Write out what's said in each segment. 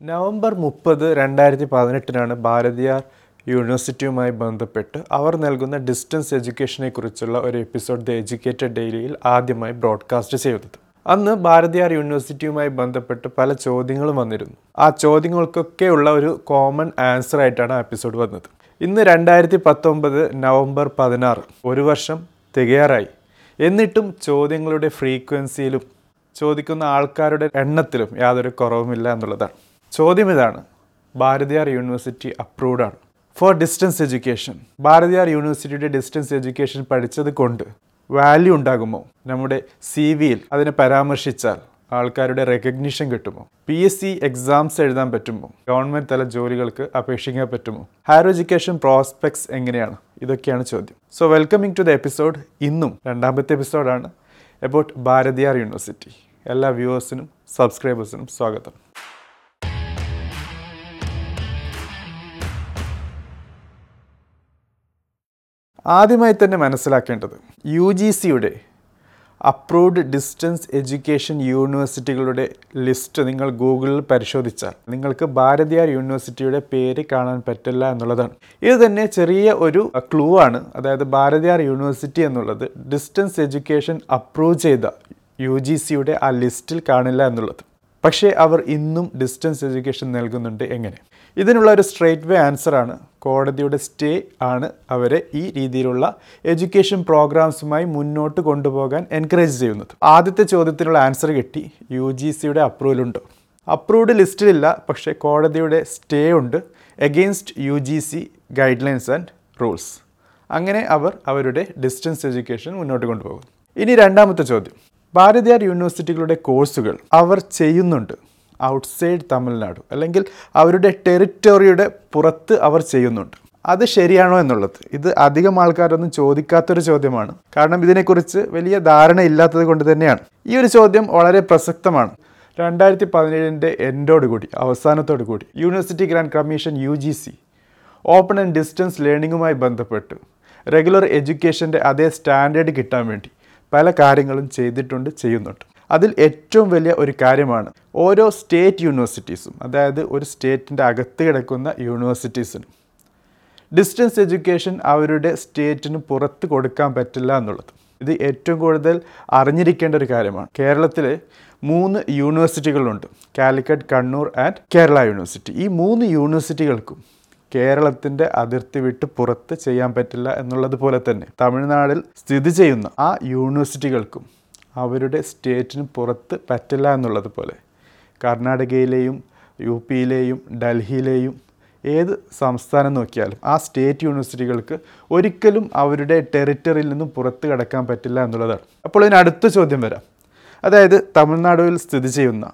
November മുപ്പത് രണ്ടായിരത്തി പതിനെട്ടിനാണ് ഭാരതീയ യൂണിവേഴ്സിറ്റിയുമായി ബന്ധപ്പെട്ട് അവർ നൽകുന്ന ഡിസ്റ്റൻസ് എഡ്യൂക്കേഷനെ കുറിച്ചുള്ള ഒരു എപ്പിസോഡ് ദ എഡ്യൂക്കേറ്റഡ് ഡെയിലിയിൽ ആദ്യമായി ബ്രോഡ്കാസ്റ്റ് ചെയ്തത്. അന്ന് ഭാരതിയാർ യൂണിവേഴ്സിറ്റിയുമായി ബന്ധപ്പെട്ട് പല ചോദ്യങ്ങളും വന്നിരുന്നു. ആ ചോദ്യങ്ങൾക്കൊക്കെ ഉള്ള ഒരു കോമൺ ആൻസർ ആയിട്ടാണ് ആ എപ്പിസോഡ് വന്നത്. ഇന്ന് രണ്ടായിരത്തി പത്തൊമ്പത് നവംബർ പതിനാറ് ഒരു വർഷം തികയാറായി. എന്നിട്ടും ചോദ്യങ്ങളുടെ ഫ്രീക്വൻസിയിലും ചോദിക്കുന്ന ആൾക്കാരുടെ എണ്ണത്തിലും യാതൊരു കുറവുമില്ല എന്നുള്ളതാണ്. ചോദ്യം ഇതാണ്. ഭാരതിയാർ യൂണിവേഴ്സിറ്റി അപ്രൂവ്ഡ് ആണ്. ഫോർ ഡിസ്റ്റൻസ് എഡ്യൂക്കേഷൻ ഭാരതിയാർ യൂണിവേഴ്സിറ്റിയുടെ ഡിസ്റ്റൻസ് എഡ്യൂക്കേഷൻ പഠിച്ചത് കൊണ്ട് വാല്യൂ ഉണ്ടാകുമോ? നമ്മുടെ സി വിയിൽ അതിനെ പരാമർശിച്ചാൽ ആൾക്കാരുടെ റെക്കഗ്നീഷൻ കിട്ടുമോ? പി എസ് സി എക്സാംസ് എഴുതാൻ പറ്റുമോ? ഗവൺമെന്റ് തല ജോലികൾക്ക് അപേക്ഷിക്കാൻ പറ്റുമോ? ഹയർ എഡ്യൂക്കേഷൻ പ്രോസ്പെക്ട്സ് എങ്ങനെയാണ്? ഇതൊക്കെയാണ് ചോദ്യം. So welcoming to the episode ഇന്നും രണ്ടാമത്തെ എപ്പിസോഡാണ് അബൌട്ട് ഭാരതിയാർ യൂണിവേഴ്സിറ്റി. എല്ലാ വ്യൂവേഴ്സിനും സബ്സ്ക്രൈബേഴ്സിനും സ്വാഗതം. ആദ്യമായി തന്നെ മനസ്സിലാക്കേണ്ടത് യു ജി സിയുടെ അപ്രൂവ്ഡ് ഡിസ്റ്റൻസ് എഡ്യൂക്കേഷൻ യൂണിവേഴ്സിറ്റികളുടെ ലിസ്റ്റ് നിങ്ങൾ ഗൂഗിളിൽ പരിശോധിച്ചാൽ നിങ്ങൾക്ക് ഭാരതിയാർ യൂണിവേഴ്സിറ്റിയുടെ പേര് കാണാൻ പറ്റില്ല എന്നുള്ളതാണ്. ഇത് തന്നെ ചെറിയ ഒരു ക്ലൂ ആണ്. അതായത് ഭാരതിയാർ യൂണിവേഴ്സിറ്റി എന്നുള്ളത് ഡിസ്റ്റൻസ് എഡ്യൂക്കേഷൻ അപ്രൂവ് ചെയ്ത യു ജി സിയുടെ ആ ലിസ്റ്റിൽ കാണില്ല എന്നുള്ളത്. പക്ഷേ അവർ ഇന്നും ഡിസ്റ്റൻസ് എഡ്യൂക്കേഷൻ നൽകുന്നുണ്ട് എങ്ങനെ? ഇതിനുള്ള ഒരു സ്ട്രേറ്റ് വേ ആൻസറാണ് കോടതിയുടെ സ്റ്റേ ആണ് അവരെ ഈ രീതിയിലുള്ള എഡ്യൂക്കേഷൻ പ്രോഗ്രാംസുമായി മുന്നോട്ട് കൊണ്ടുപോകാൻ എൻകറേജ് ചെയ്യുന്നത്. ആദ്യത്തെ ചോദ്യത്തിനുള്ള ആൻസർ കിട്ടി. യു ജി സിയുടെ അപ്രൂവൽ ഉണ്ടോ. അപ്രൂവ്ഡ് ലിസ്റ്റിലില്ല പക്ഷേ കോടതിയുടെ സ്റ്റേ ഉണ്ട് against U G C guidelines and rules അങ്ങനെ അവർ അവരുടെ ഡിസ്റ്റൻസ് എഡ്യൂക്കേഷൻ മുന്നോട്ട് കൊണ്ടുപോകും ഇനി രണ്ടാമത്തെ ചോദ്യം. ഭാരതിയാർ യൂണിവേഴ്സിറ്റികളുടെ കോഴ്സുകൾ അവർ ചെയ്യുന്നുണ്ട്. ഔട്ട്സൈഡ് തമിഴ്നാട് അല്ലെങ്കിൽ അവരുടെ ടെറിറ്റോറിയുടെ പുറത്ത് അവർ ചെയ്യുന്നുണ്ട്. അത് ശരിയാണോ എന്നുള്ളത്? ഇത് അധികം ആൾക്കാരൊന്നും ചോദിക്കാത്തൊരു ചോദ്യമാണ്. കാരണം ഇതിനെക്കുറിച്ച് വലിയ ധാരണ ഇല്ലാത്തത് കൊണ്ട് തന്നെയാണ്. ഈ ഒരു ചോദ്യം വളരെ പ്രസക്തമാണ്. രണ്ടായിരത്തി പതിനേഴിന്റെ എൻഡോടുകൂടി അവസാനത്തോടു കൂടി university grant commission U G C open and distance ലേണിങ്ങുമായി ബന്ധപ്പെട്ട് റെഗുലർ എഡ്യൂക്കേഷന്റെ അതേ സ്റ്റാൻഡേർഡ് കിട്ടാൻ വേണ്ടി പല കാര്യങ്ങളും ചെയ്തിട്ടുണ്ട് ചെയ്യുന്നുണ്ട്. അതിൽ ഏറ്റവും വലിയ ഒരു കാര്യമാണ് ഓരോ സ്റ്റേറ്റ് യൂണിവേഴ്സിറ്റീസും അതായത് ഒരു സ്റ്റേറ്റിന്റെ അകത്ത് കിടക്കുന്ന യൂണിവേഴ്സിറ്റീസിനും ഡിസ്റ്റൻസ് എഡ്യൂക്കേഷൻ അവരുടെ സ്റ്റേറ്റിന് പുറത്ത് കൊടുക്കാൻ പറ്റില്ല എന്നുള്ളത്. ഇത് ഏറ്റവും കൂടുതൽ അറിഞ്ഞിരിക്കേണ്ട ഒരു കാര്യമാണ്. കേരളത്തിൽ മൂന്ന് യൂണിവേഴ്സിറ്റികളുണ്ട് കാലിക്കറ്റ് കണ്ണൂർ ആൻഡ് കേരള യൂണിവേഴ്സിറ്റി. ഈ മൂന്ന് യൂണിവേഴ്സിറ്റികൾക്കും കേരളത്തിന്റെ അതിർത്തി വിട്ട് പുറത്ത് ചെയ്യാൻ പറ്റില്ല എന്നുള്ളത് പോലെ തന്നെ തമിഴ്നാടിൽ സ്ഥിതി ചെയ്യുന്ന ആ യൂണിവേഴ്സിറ്റികൾക്കും അവരുടെ സ്റ്റേറ്റിന് പുറത്ത് പറ്റില്ല എന്നുള്ളത് പോലെ. കർണാടകയിലെയും യു പിയിലെയും ഡൽഹിയിലെയും ഏത് സംസ്ഥാനം നോക്കിയാലും ആ സ്റ്റേറ്റ് യൂണിവേഴ്സിറ്റികൾക്ക് ഒരിക്കലും അവരുടെ ടെറിറ്ററിയിൽ നിന്നും പുറത്ത് കടക്കാൻ പറ്റില്ല എന്നുള്ളതാണ്. അപ്പോൾ ഇതിന് അടുത്ത ചോദ്യം വരാം. അതായത് തമിഴ്നാടുവിൽ സ്ഥിതി ചെയ്യുന്ന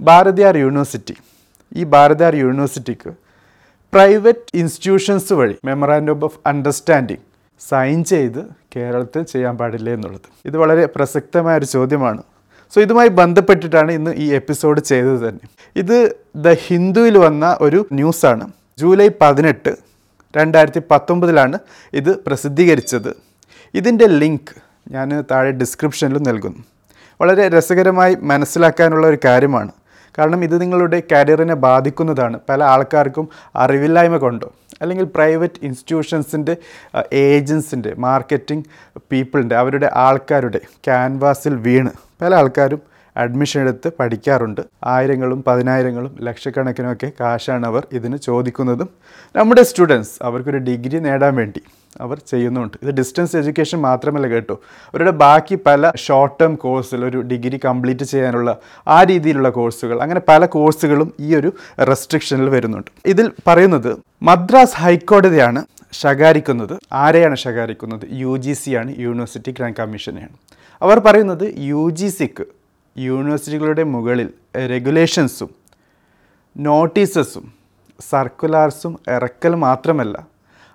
ഭാരതിയാർ യൂണിവേഴ്സിറ്റി. ഈ ഭാരതിയാർ യൂണിവേഴ്സിറ്റിക്ക് പ്രൈവറ്റ് ഇൻസ്റ്റിറ്റ്യൂഷൻസ് വഴി മെമ്മറാൻഡം ഓഫ് അണ്ടർസ്റ്റാൻഡിങ് സൈൻ ചെയ്ത് കേരളത്തിൽ ചെയ്യാൻ പാടില്ല എന്നുള്ളത്. ഇത് വളരെ പ്രസക്തമായ ഒരു ചോദ്യമാണ്. സോ ഇതുമായി ബന്ധപ്പെട്ടിട്ടാണ് ഇന്ന് ഈ എപ്പിസോഡ് ചെയ്തത് തന്നെ. ഇത് ദ ഹിന്ദുവിൽ വന്ന ഒരു ന്യൂസാണ്. ജൂലൈ പതിനെട്ട് രണ്ടായിരത്തി പത്തൊമ്പതിലാണ് ഇത് പ്രസിദ്ധീകരിച്ചത്. ഇതിന്റെ ലിങ്ക് ഞാൻ താഴെ ഡിസ്ക്രിപ്ഷനിലും നൽകുന്നു. വളരെ രസകരമായി മനസ്സിലാക്കാനുള്ള ഒരു കാര്യമാണ്. കാരണം ഇത് നിങ്ങളുടെ കരിയറിനെ ബാധിക്കുന്നതാണ്. പല ആൾക്കാർക്കും അറിവില്ലായ്മ കൊണ്ടോ അല്ലെങ്കിൽ പ്രൈവറ്റ് ഇൻസ്റ്റിറ്റ്യൂഷൻസിന്റെ ഏജൻസിന്റെ മാർക്കറ്റിംഗ് പീപ്പിളിന്റെ അവരുടെ ആൾക്കാരുടെ ക്യാൻവാസിൽ വീണ് പല ആൾക്കാരും അഡ്മിഷൻ എടുത്ത് പഠിക്കാറുണ്ട്. ആയിരങ്ങളും പതിനായിരങ്ങളും ലക്ഷക്കണക്കിനൊക്കെ കാശാണ് അവർ ഇതിന് ചോദിക്കുന്നതും. നമ്മുടെ സ്റ്റുഡൻസ് അവർക്കൊരു ഡിഗ്രി നേടാൻ വേണ്ടി അവർ ചെയ്യുന്നുണ്ട്. ഇത് ഡിസ്റ്റൻസ് എഡ്യൂക്കേഷൻ മാത്രമല്ല കേട്ടോ. അവരുടെ ബാക്കി പല ഷോർട്ട് ടേം കോഴ്സുകൾ ഒരു ഡിഗ്രി കംപ്ലീറ്റ് ചെയ്യാനുള്ള ആ രീതിയിലുള്ള കോഴ്സുകൾ അങ്ങനെ പല കോഴ്സുകളും ഈ ഒരു റെസ്ട്രിക്ഷനിൽ വരുന്നുണ്ട്. ഇതിൽ പറയുന്നത് മദ്രാസ് ഹൈക്കോടതിയാണ് ശകാരിക്കുന്നത്. ആരെയാണ് ശകാരിക്കുന്നത്? യു ജി സി ആണ് യൂണിവേഴ്സിറ്റി ഗ്രാൻഡ് കമ്മീഷനെയാണ് അവർ പറയുന്നത് യു ജി സിക്ക് യൂണിവേഴ്സിറ്റികളുടെ മുകളിൽ റെഗുലേഷൻസും നോട്ടീസസും സർക്കുലാർസും ഇറക്കൽ മാത്രമല്ല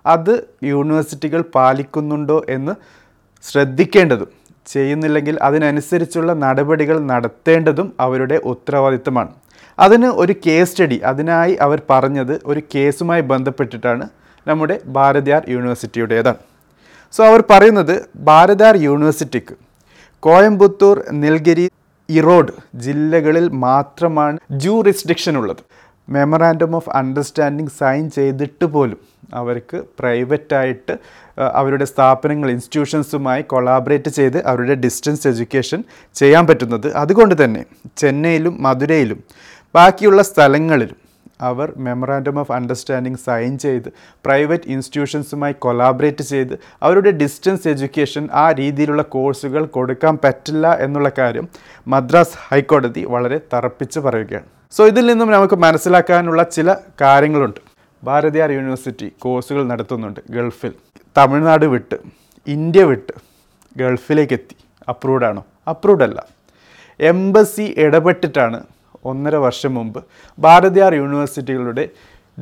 അത് യൂണിവേഴ്സിറ്റികൾ പാലിക്കുന്നുണ്ടോ എന്ന് ശ്രദ്ധിക്കേണ്ടതും ചെയ്യുന്നില്ലെങ്കിൽ അതിനനുസരിച്ചുള്ള നടപടികൾ നടത്തേണ്ടതും അവരുടെ ഉത്തരവാദിത്തമാണ് അതിന് ഒരു കേസ് സ്റ്റഡി അതിനായി അവർ പറഞ്ഞത് ഒരു കേസുമായി ബന്ധപ്പെട്ടിട്ടാണ് നമ്മുടെ ഭാരതിയാർ യൂണിവേഴ്സിറ്റിയുടേതാണ്. സോ അവർ പറയുന്നത് ഭാരതിയാർ യൂണിവേഴ്സിറ്റിക്ക് കോയമ്പത്തൂർ നിൽഗിരി ഇറോഡ് ജില്ലകളിൽ മാത്രമാണ് ജൂ റിസ്ട്രിക്ഷൻ ഉള്ളത്. മെമ്മറാൻഡം ഓഫ് അണ്ടർസ്റ്റാൻഡിങ് സൈൻ ചെയ്തിട്ട് പോലും അവർക്ക് പ്രൈവറ്റായിട്ട് അവരുടെ സ്ഥാപനങ്ങൾ ഇൻസ്റ്റിറ്റ്യൂഷൻസുമായി കൊളാബറേറ്റ് ചെയ്ത് അവരുടെ ഡിസ്റ്റൻസ് എഡ്യൂക്കേഷൻ ചെയ്യാൻ പറ്റുന്നത് അതുകൊണ്ട് തന്നെ ചെന്നൈയിലും മധുരയിലും ബാക്കിയുള്ള സ്ഥലങ്ങളിലും അവർ മെമ്മറാൻഡം ഓഫ് അണ്ടർസ്റ്റാൻഡിങ് സൈൻ ചെയ്ത് പ്രൈവറ്റ് ഇൻസ്റ്റിറ്റ്യൂഷൻസുമായി കൊളാബറേറ്റ് ചെയ്ത് അവരുടെ ഡിസ്റ്റൻസ് എഡ്യൂക്കേഷൻ ആ രീതിയിലുള്ള കോഴ്സുകൾ കൊടുക്കാൻ പറ്റില്ല എന്നുള്ള കാര്യം മദ്രാസ് ഹൈക്കോടതി വളരെ തറപ്പിച്ച് പറയുകയാണ്. സോ ഇതിൽ നിന്നും നമുക്ക് മനസ്സിലാക്കാനുള്ള ചില കാര്യങ്ങളുണ്ട്. ഭാരതിയാർ യൂണിവേഴ്സിറ്റി കോഴ്സുകൾ നടത്തുന്നുണ്ട് ഗൾഫിൽ. തമിഴ്നാട് വിട്ട് ഇന്ത്യ വിട്ട് ഗൾഫിലേക്ക് എത്തി അപ്രൂവ്ഡ് ആണോ? അപ്രൂവ്ഡ് അല്ല. എംബസി ഇടപെട്ടിട്ടാണ് ഒന്നര വർഷം മുമ്പ് ഭാരതിയാർ യൂണിവേഴ്സിറ്റികളുടെ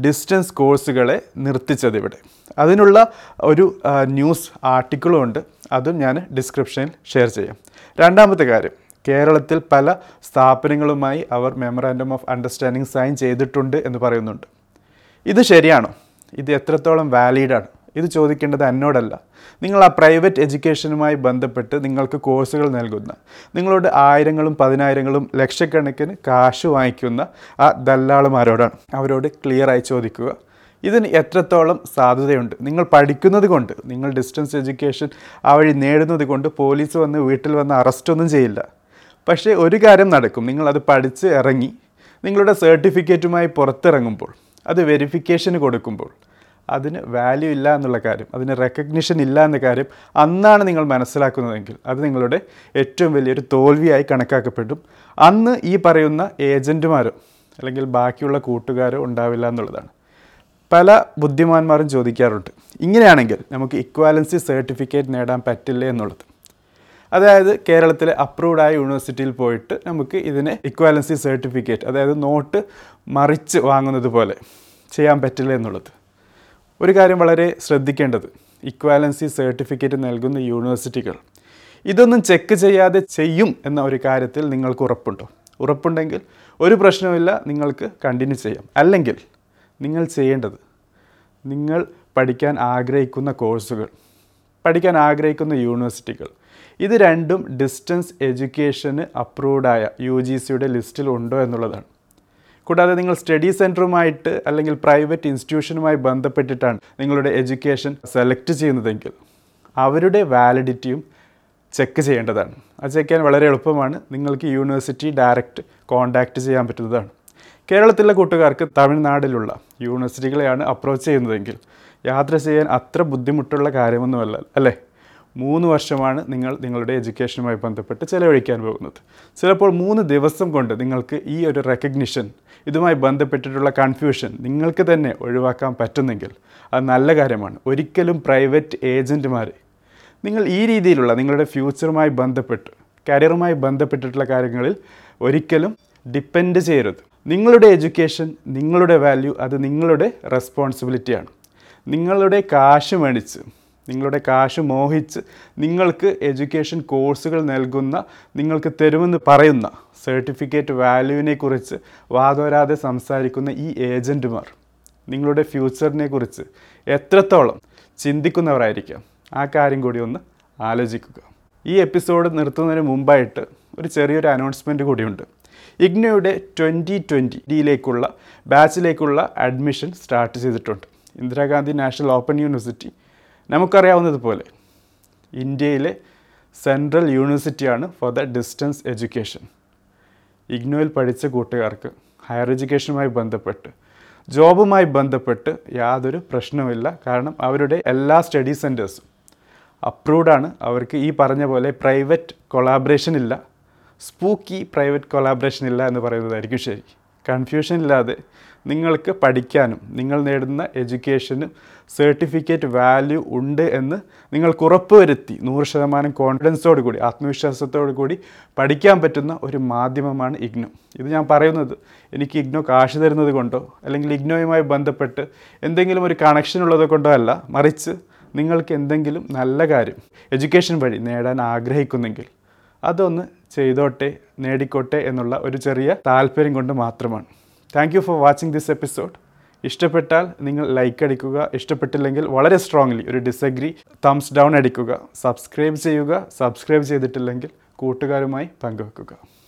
ഡിസ്റ്റൻസ് കോഴ്സുകളെ നിർത്തിച്ചത് ഇവിടെ. അതിനുള്ള ഒരു ന്യൂസ് ആർട്ടിക്കിളും ഉണ്ട്. അതും ഞാൻ ഡിസ്ക്രിപ്ഷനിൽ ഷെയർ ചെയ്യാം. രണ്ടാമത്തെ കാര്യം കേരളത്തിൽ പല സ്ഥാപനങ്ങളുമായി അവർ മെമ്മറാൻഡം ഓഫ് അണ്ടർസ്റ്റാൻഡിങ് സൈൻ ചെയ്തിട്ടുണ്ട് എന്ന് പറയുന്നുണ്ട്. ഇത് ശരിയാണോ? ഇത് എത്രത്തോളം വാലിഡാണ് ഇത് ചോദിക്കേണ്ടത് എന്നോടല്ല. നിങ്ങൾ ആ പ്രൈവറ്റ് എഡ്യൂക്കേഷനുമായി ബന്ധപ്പെട്ട് നിങ്ങൾക്ക് കോഴ്സുകൾ നൽകുന്ന നിങ്ങളോട് ആയിരങ്ങളും പതിനായിരങ്ങളും ലക്ഷക്കണക്കിന് കാശ് വാങ്ങിക്കുന്ന ആ ദല്ലാളുമാരോടാണ് അവരോട് ക്ലിയറായി ചോദിക്കുക. ഇതിന് എത്രത്തോളം സാധ്യതയുണ്ട്? നിങ്ങൾ പഠിക്കുന്നത് കൊണ്ട് നിങ്ങൾ ഡിസ്റ്റൻസ് എഡ്യൂക്കേഷൻ ആ വഴി നേടുന്നത് കൊണ്ട് പോലീസ് വന്ന് വീട്ടിൽ വന്ന് അറസ്റ്റൊന്നും ചെയ്യില്ല. പക്ഷേ ഒരു കാര്യം നടക്കും. നിങ്ങളത് പഠിച്ച് ഇറങ്ങി നിങ്ങളുടെ സർട്ടിഫിക്കറ്റുമായി പുറത്തിറങ്ങുമ്പോൾ അത് വെരിഫിക്കേഷന് കൊടുക്കുമ്പോൾ അതിന് വാല്യൂ ഇല്ല എന്നുള്ള കാര്യം അതിന് റെക്കഗ്നിഷൻ ഇല്ല എന്ന കാര്യം അന്നാണ് നിങ്ങൾ മനസ്സിലാക്കുന്നതെങ്കിൽ അത് നിങ്ങളുടെ ഏറ്റവും വലിയൊരു തോൽവിയായി കണക്കാക്കപ്പെടും. അന്ന് ഈ പറയുന്ന ഏജന്റുമാരോ അല്ലെങ്കിൽ ബാക്കിയുള്ള കൂട്ടുകാരോ ഉണ്ടാവില്ല എന്നുള്ളതാണ്. പല ബുദ്ധിമാന്മാരും ചോദിക്കാറുണ്ട് ഇങ്ങനെയാണെങ്കിൽ നമുക്ക് ഇക്വാലൻസി സർട്ടിഫിക്കറ്റ് നേടാൻ പറ്റില്ലേ എന്നുള്ളത്? അതായത് കേരളത്തിലെ അപ്രൂവ്ഡ് ആയ യൂണിവേഴ്സിറ്റിയിൽ പോയിട്ട് നമുക്ക് ഇതിനെ ഇക്വാലൻസി സർട്ടിഫിക്കറ്റ് അതായത് നോട്ട് മറിച്ച് വാങ്ങുന്നത് പോലെ ചെയ്യാൻ പറ്റില്ല എന്നുള്ളത്. ഒരു കാര്യം വളരെ ശ്രദ്ധിക്കേണ്ടത് ഇക്വാലൻസി സർട്ടിഫിക്കറ്റ് നൽകുന്ന യൂണിവേഴ്സിറ്റികൾ ഇതൊന്നും ചെക്ക് ചെയ്യാതെ ചെയ്യും എന്ന ഒരു കാര്യത്തിൽ നിങ്ങൾക്ക് ഉറപ്പുണ്ടോ? ഉറപ്പുണ്ടെങ്കിൽ ഒരു പ്രശ്നവുമില്ല നിങ്ങൾക്ക് കണ്ടിന്യൂ ചെയ്യാം. അല്ലെങ്കിൽ നിങ്ങൾ ചെയ്യേണ്ടത് നിങ്ങൾ പഠിക്കാൻ ആഗ്രഹിക്കുന്ന കോഴ്സുകൾ പഠിക്കാൻ ആഗ്രഹിക്കുന്ന യൂണിവേഴ്സിറ്റികൾ. ഇത് രണ്ടും ഡിസ്റ്റൻസ് എഡ്യൂക്കേഷന് അപ്രൂവ്ഡായ യു ജി സിയുടെ ലിസ്റ്റിൽ ഉണ്ടോ എന്നുള്ളതാണ്. കൂടാതെ നിങ്ങൾ സ്റ്റഡി സെന്ററുമായിട്ട് അല്ലെങ്കിൽ പ്രൈവറ്റ് ഇൻസ്റ്റിറ്റ്യൂഷനുമായി ബന്ധപ്പെട്ടിട്ടാണ് നിങ്ങളുടെ എഡ്യൂക്കേഷൻ സെലക്ട് ചെയ്യുന്നതെങ്കിൽ അവരുടെ വാലിഡിറ്റിയും ചെക്ക് ചെയ്യേണ്ടതാണ്. അത് ചെക്ക് ചെയ്യാൻ വളരെ എളുപ്പമാണ്. നിങ്ങൾക്ക് യൂണിവേഴ്സിറ്റി ഡയറക്റ്റ് കോൺടാക്റ്റ് ചെയ്യാൻ പറ്റുന്നതാണ്. കേരളത്തിലെ കൂട്ടുകാർക്ക് തമിഴ്നാട്ടിലുള്ള യൂണിവേഴ്സിറ്റികളെയാണ് അപ്രോച്ച് ചെയ്യുന്നതെങ്കിൽ യാത്ര ചെയ്യാൻ അത്ര ബുദ്ധിമുട്ടുള്ള കാര്യമൊന്നുമല്ല അല്ലേ? മൂന്ന് വർഷമാണ് നിങ്ങൾ നിങ്ങളുടെ എഡ്യൂക്കേഷനുമായി ബന്ധപ്പെട്ട് ചിലവഴിക്കാൻ പോകുന്നത്. ചിലപ്പോൾ മൂന്ന് ദിവസം കൊണ്ട് നിങ്ങൾക്ക് ഈ ഒരു റെക്കഗ്നിഷൻ ഇതുമായി ബന്ധപ്പെട്ടിട്ടുള്ള കൺഫ്യൂഷൻ നിങ്ങൾക്ക് തന്നെ ഒഴിവാക്കാൻ പറ്റുന്നെങ്കിൽ അത് നല്ല കാര്യമാണ്. ഒരിക്കലും പ്രൈവറ്റ് ഏജന്റുമാർ നിങ്ങൾ ഈ രീതിയിലുള്ള നിങ്ങളുടെ ഫ്യൂച്ചറുമായി ബന്ധപ്പെട്ട് കരിയറുമായി ബന്ധപ്പെട്ടിട്ടുള്ള കാര്യങ്ങളിൽ ഒരിക്കലും ഡിപ്പെൻഡ് ചെയ്യരുത്. നിങ്ങളുടെ എഡ്യൂക്കേഷൻ നിങ്ങളുടെ വാല്യൂ അത് നിങ്ങളുടെ റെസ്പോൺസിബിലിറ്റിയാണ് നിങ്ങളുടെ കാശ് മേടിച്ച് നിങ്ങളുടെ കാശ് മോഹിച്ച് നിങ്ങൾക്ക് എഡ്യൂക്കേഷൻ കോഴ്സുകൾ നൽകുന്ന നിങ്ങൾക്ക് തരുമെന്ന് പറയുന്ന സർട്ടിഫിക്കറ്റ് വാല്യൂവിനെ കുറിച്ച് വാതോരാതെ സംസാരിക്കുന്ന ഈ ഏജന്റുമാർ നിങ്ങളുടെ ഫ്യൂച്ചറിനെ കുറിച്ച് എത്രത്തോളം ചിന്തിക്കുന്നവരായിരിക്കാം? ആ കാര്യം കൂടി ഒന്ന് ആലോചിക്കുക. ഈ എപ്പിസോഡ് നിർത്തുന്നതിന് മുമ്പായിട്ട് ഒരു ചെറിയൊരു അനൗൺസ്മെന്റ് കൂടിയുണ്ട്. ഇഗ്നോയുടെ ട്വന്റി ട്വന്റി ഡിയിലേക്കുള്ള ബാച്ചിലേക്കുള്ള അഡ്മിഷൻ സ്റ്റാർട്ട് ചെയ്തിട്ടുണ്ട്. Indira Gandhi national open university. നമുക്കറിയാവുന്നതുപോലെ ഇന്ത്യയിലെ സെൻട്രൽ യൂണിവേഴ്സിറ്റിയാണ് ഫോർ ദ ഡിസ്റ്റൻസ് എഡ്യൂക്കേഷൻ. ഇഗ്നോയിൽ പഠിച്ച കൂട്ടുകാർക്ക് ഹയർ എഡ്യൂക്കേഷനുമായി ബന്ധപ്പെട്ട് ജോബുമായി ബന്ധപ്പെട്ട് യാതൊരു പ്രശ്നവുമില്ല. കാരണം അവരുടെ എല്ലാ സ്റ്റഡി സെന്റേഴ്സും അപ്രൂവ്ഡാണ്. അവർക്ക് ഈ പറഞ്ഞ പോലെ പ്രൈവറ്റ് കൊളാബറേഷൻ ഇല്ല. സ്പൂക്കി പ്രൈവറ്റ് കൊളാബറേഷൻ ഇല്ല എന്ന് പറയുന്നതായിരിക്കും ശരി. കൺഫ്യൂഷൻ ഇല്ലാതെ നിങ്ങൾക്ക് പഠിക്കാനും നിങ്ങൾ നേടുന്ന എഡ്യൂക്കേഷനും സർട്ടിഫിക്കറ്റ് വാല്യൂ ഉണ്ട് എന്ന് നിങ്ങൾക്ക് ഉറപ്പുവരുത്തി. നൂറ് ശതമാനം കോൺഫിഡൻസോട് കൂടി ആത്മവിശ്വാസത്തോടു കൂടി പഠിക്കാൻ പറ്റുന്ന ഒരു മാധ്യമമാണ് ഇഗ്നോ. ഇത് ഞാൻ പറയുന്നത് എനിക്ക് ഇഗ്നോ കാശ് തരുന്നത് കൊണ്ടോ അല്ലെങ്കിൽ ഇഗ്നോയുമായി ബന്ധപ്പെട്ട് എന്തെങ്കിലും ഒരു കണക്ഷൻ ഉള്ളത് കൊണ്ടോ അല്ല മറിച്ച് നിങ്ങൾക്ക് എന്തെങ്കിലും നല്ല കാര്യം എഡ്യൂക്കേഷൻ വഴി നേടാൻ ആഗ്രഹിക്കുന്നെങ്കിൽ അതൊന്ന് ചെയ്തോട്ടെ നേടിക്കോട്ടെ എന്നുള്ള ഒരു ചെറിയ താല്പര്യം കൊണ്ട് മാത്രമാണ്. Thank for watching this episode ഇഷ്ടപ്പെട്ടാൽ നിങ്ങൾ ലൈക്ക് അടിക്കുക. ഇഷ്ടപ്പെട്ടില്ലെങ്കിൽ വളരെ സ്ട്രോങ്ലി ഒരു ഡിസഗ്രി തംസ് ഡൗൺ അടിക്കുക. സബ്സ്ക്രൈബ് ചെയ്യുക. സബ്സ്ക്രൈബ് ചെയ്തിട്ടില്ലെങ്കിൽ കൂട്ടുകാരുമായി പങ്കുവെക്കുക.